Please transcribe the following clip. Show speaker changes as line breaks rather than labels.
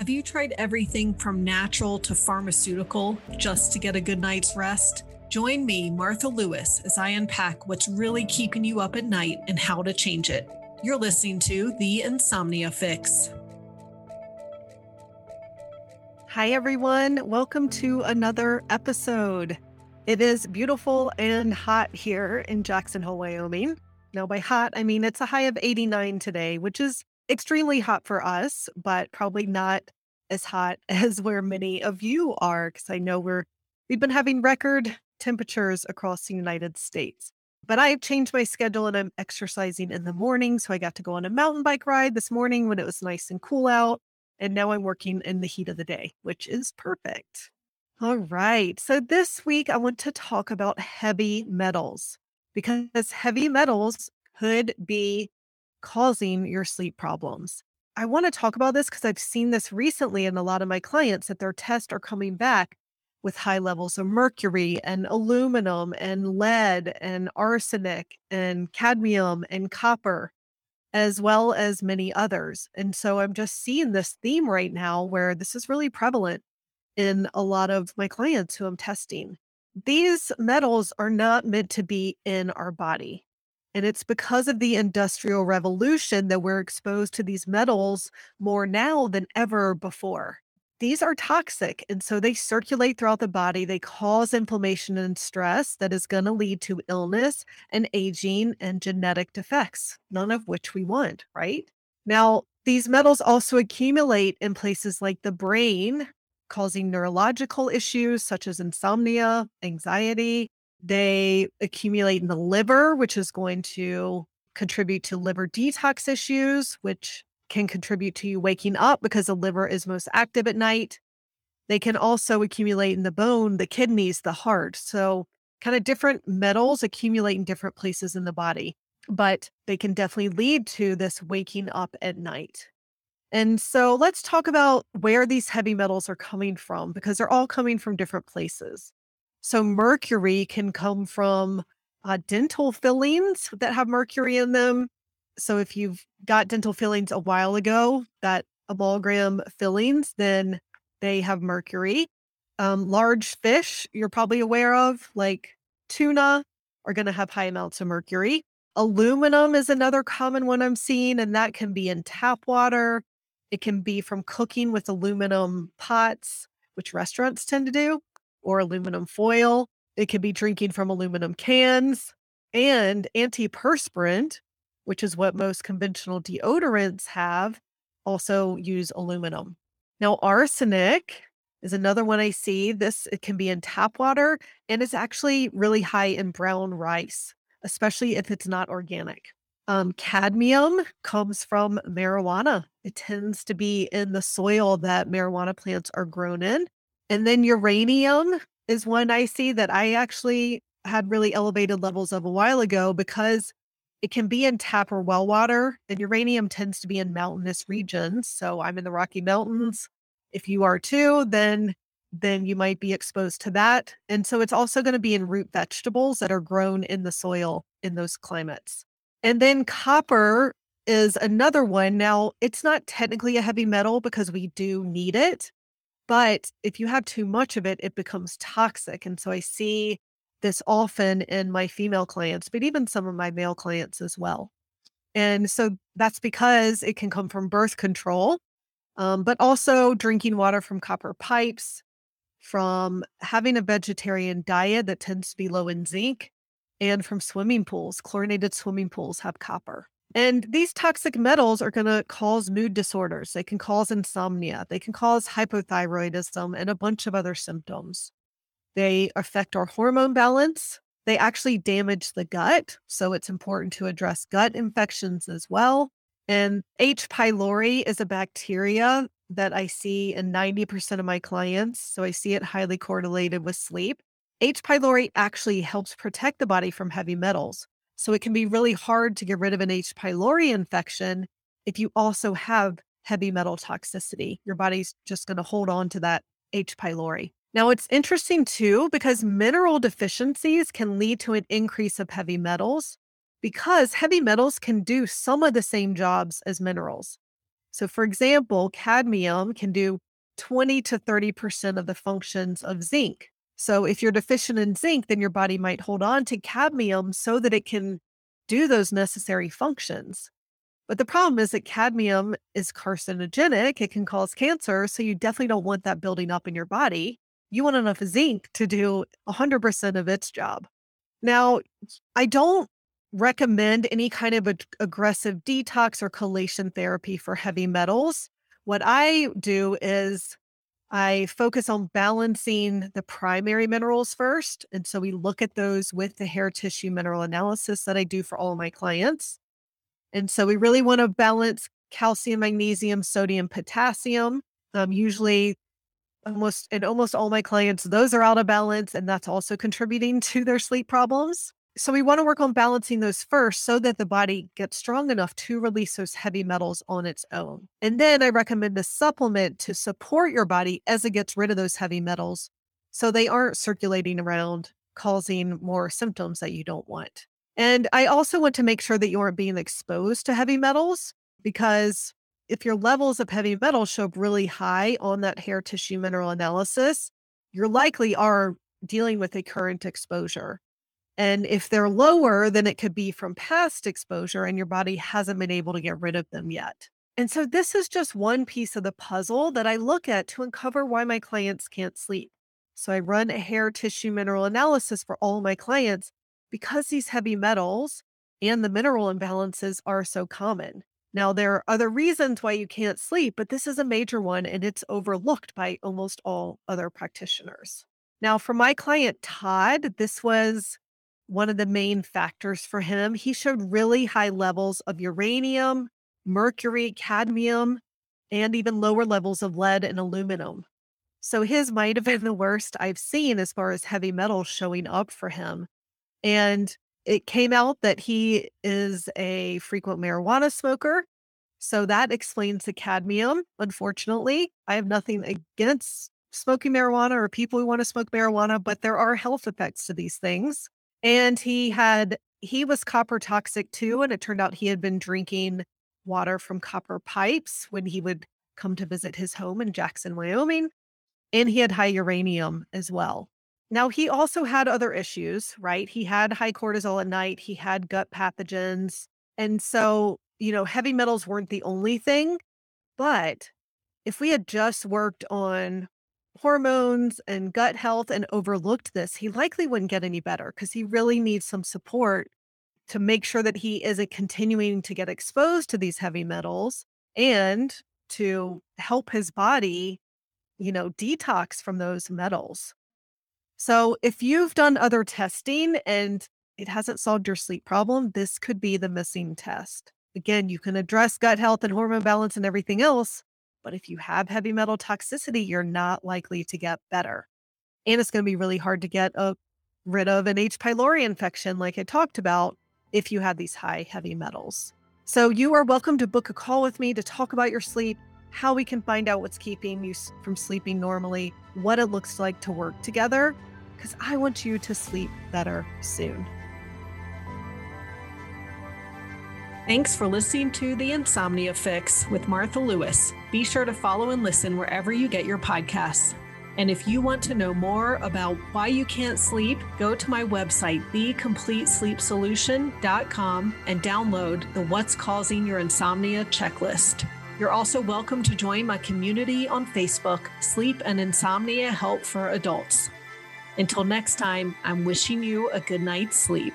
Have you tried everything from natural to pharmaceutical just to get a good night's rest? Join me, Martha Lewis, as I unpack what's really keeping you up at night and how to change it. You're listening to The Insomnia Fix.
Hi, everyone. Welcome to another episode. It is beautiful and hot here in Jackson Hole, Wyoming. Now, by hot, I mean it's a high of 89 today, which is extremely hot for us, but probably not as hot as where many of you are, because I know we're we've been having record temperatures across the United States. But I've changed my schedule and I'm exercising in the morning. So I got to go on a mountain bike ride this morning when it was nice and cool out. And now I'm working in the heat of the day, which is perfect. All right. So this week I want to talk about heavy metals because heavy metals could be causing your sleep problems. I want to talk about this because I've seen this recently in a lot of my clients that their tests are coming back with high levels of mercury and aluminum and lead and arsenic and cadmium and copper, as well as many others. And so I'm just seeing this theme right now where this is really prevalent in a lot of my clients who I'm testing. These metals are not meant to be in our body. And it's because of the Industrial Revolution that we're exposed to these metals more now than ever before. These are toxic. And so they circulate throughout the body. They cause inflammation and stress that is going to lead to illness and aging and genetic defects, none of which we want, right? Now, these metals also accumulate in places like the brain, causing neurological issues such as insomnia, anxiety, they accumulate in the liver, which is going to contribute to liver detox issues, which can contribute to you waking up because the liver is most active at night. They can also accumulate in the bone, the kidneys, the heart. So, kind of different metals accumulate in different places in the body, but they can definitely lead to this waking up at night. And so, let's talk about where these heavy metals are coming from because they're all coming from different places. So mercury can come from uh, dental fillings that have mercury in them. So if you've got dental fillings a while ago, that amalgam fillings, then they have mercury. Um, large fish you're probably aware of, like tuna, are going to have high amounts of mercury. Aluminum is another common one I'm seeing, and that can be in tap water. It can be from cooking with aluminum pots, which restaurants tend to do or aluminum foil. It could be drinking from aluminum cans and antiperspirant, which is what most conventional deodorants have, also use aluminum. Now, arsenic is another one I see. This it can be in tap water and it's actually really high in brown rice, especially if it's not organic. Um, cadmium comes from marijuana. It tends to be in the soil that marijuana plants are grown in. And then uranium is one I see that I actually had really elevated levels of a while ago because it can be in tap or well water, and uranium tends to be in mountainous regions. So I'm in the Rocky Mountains. If you are too, then then you might be exposed to that. And so it's also going to be in root vegetables that are grown in the soil in those climates. And then copper is another one. Now, it's not technically a heavy metal because we do need it, but if you have too much of it, it becomes toxic. And so I see this often in my female clients, but even some of my male clients as well. And so that's because it can come from birth control, um, but also drinking water from copper pipes, from having a vegetarian diet that tends to be low in zinc, and from swimming pools. Chlorinated swimming pools have copper. And these toxic metals are going to cause mood disorders. They can cause insomnia. They can cause hypothyroidism and a bunch of other symptoms. They affect our hormone balance. They actually damage the gut. So it's important to address gut infections as well. And H. pylori is a bacteria that I see in 90% of my clients. So I see it highly correlated with sleep. H. pylori actually helps protect the body from heavy metals. So it can be really hard to get rid of an H. pylori infection if you also have heavy metal toxicity. Your body's just going to hold on to that H. pylori. Now, it's interesting too, because mineral deficiencies can lead to an increase of heavy metals because heavy metals can do some of the same jobs as minerals. So, for example, cadmium can do 20 to 30% of the functions of zinc. So, if you're deficient in zinc, then your body might hold on to cadmium so that it can do those necessary functions. But the problem is that cadmium is carcinogenic, it can cause cancer. So, you definitely don't want that building up in your body. You want enough zinc to do 100% of its job. Now, I don't recommend any kind of ag- aggressive detox or chelation therapy for heavy metals. What I do is I focus on balancing the primary minerals first. And so we look at those with the hair tissue mineral analysis that I do for all of my clients. And so we really want to balance calcium, magnesium, sodium, potassium. Um, usually, almost in almost all my clients, those are out of balance, and that's also contributing to their sleep problems. So we want to work on balancing those first so that the body gets strong enough to release those heavy metals on its own. And then I recommend a supplement to support your body as it gets rid of those heavy metals so they aren't circulating around causing more symptoms that you don't want. And I also want to make sure that you aren't being exposed to heavy metals because if your levels of heavy metals show up really high on that hair tissue mineral analysis, you likely are dealing with a current exposure. And if they're lower, then it could be from past exposure and your body hasn't been able to get rid of them yet. And so this is just one piece of the puzzle that I look at to uncover why my clients can't sleep. So I run a hair tissue mineral analysis for all my clients because these heavy metals and the mineral imbalances are so common. Now, there are other reasons why you can't sleep, but this is a major one and it's overlooked by almost all other practitioners. Now, for my client Todd, this was one of the main factors for him. He showed really high levels of uranium, mercury, cadmium, and even lower levels of lead and aluminum. So his might have been the worst I've seen as far as heavy metals showing up for him. And it came out that he is a frequent marijuana smoker. So that explains the cadmium. Unfortunately, I have nothing against smoking marijuana or people who want to smoke marijuana, but there are health effects to these things. And he had, he was copper toxic too. And it turned out he had been drinking water from copper pipes when he would come to visit his home in Jackson, Wyoming. And he had high uranium as well. Now, he also had other issues, right? He had high cortisol at night, he had gut pathogens. And so, you know, heavy metals weren't the only thing. But if we had just worked on hormones and gut health and overlooked this, he likely wouldn't get any better because he really needs some support to make sure that he isn't continuing to get exposed to these heavy metals and to help his body, you know, detox from those metals. So if you've done other testing and it hasn't solved your sleep problem, this could be the missing test. Again, you can address gut health and hormone balance and everything else, but if you have heavy metal toxicity, you're not likely to get better. And it's going to be really hard to get a, rid of an H. pylori infection, like I talked about, if you have these high heavy metals. So you are welcome to book a call with me to talk about your sleep, how we can find out what's keeping you from sleeping normally, what it looks like to work together, because I want you to sleep better soon.
Thanks for listening to The Insomnia Fix with Martha Lewis. Be sure to follow and listen wherever you get your podcasts. And if you want to know more about why you can't sleep, go to my website, thecompletesleepsolution.com, and download the What's Causing Your Insomnia checklist. You're also welcome to join my community on Facebook, Sleep and Insomnia Help for Adults. Until next time, I'm wishing you a good night's sleep.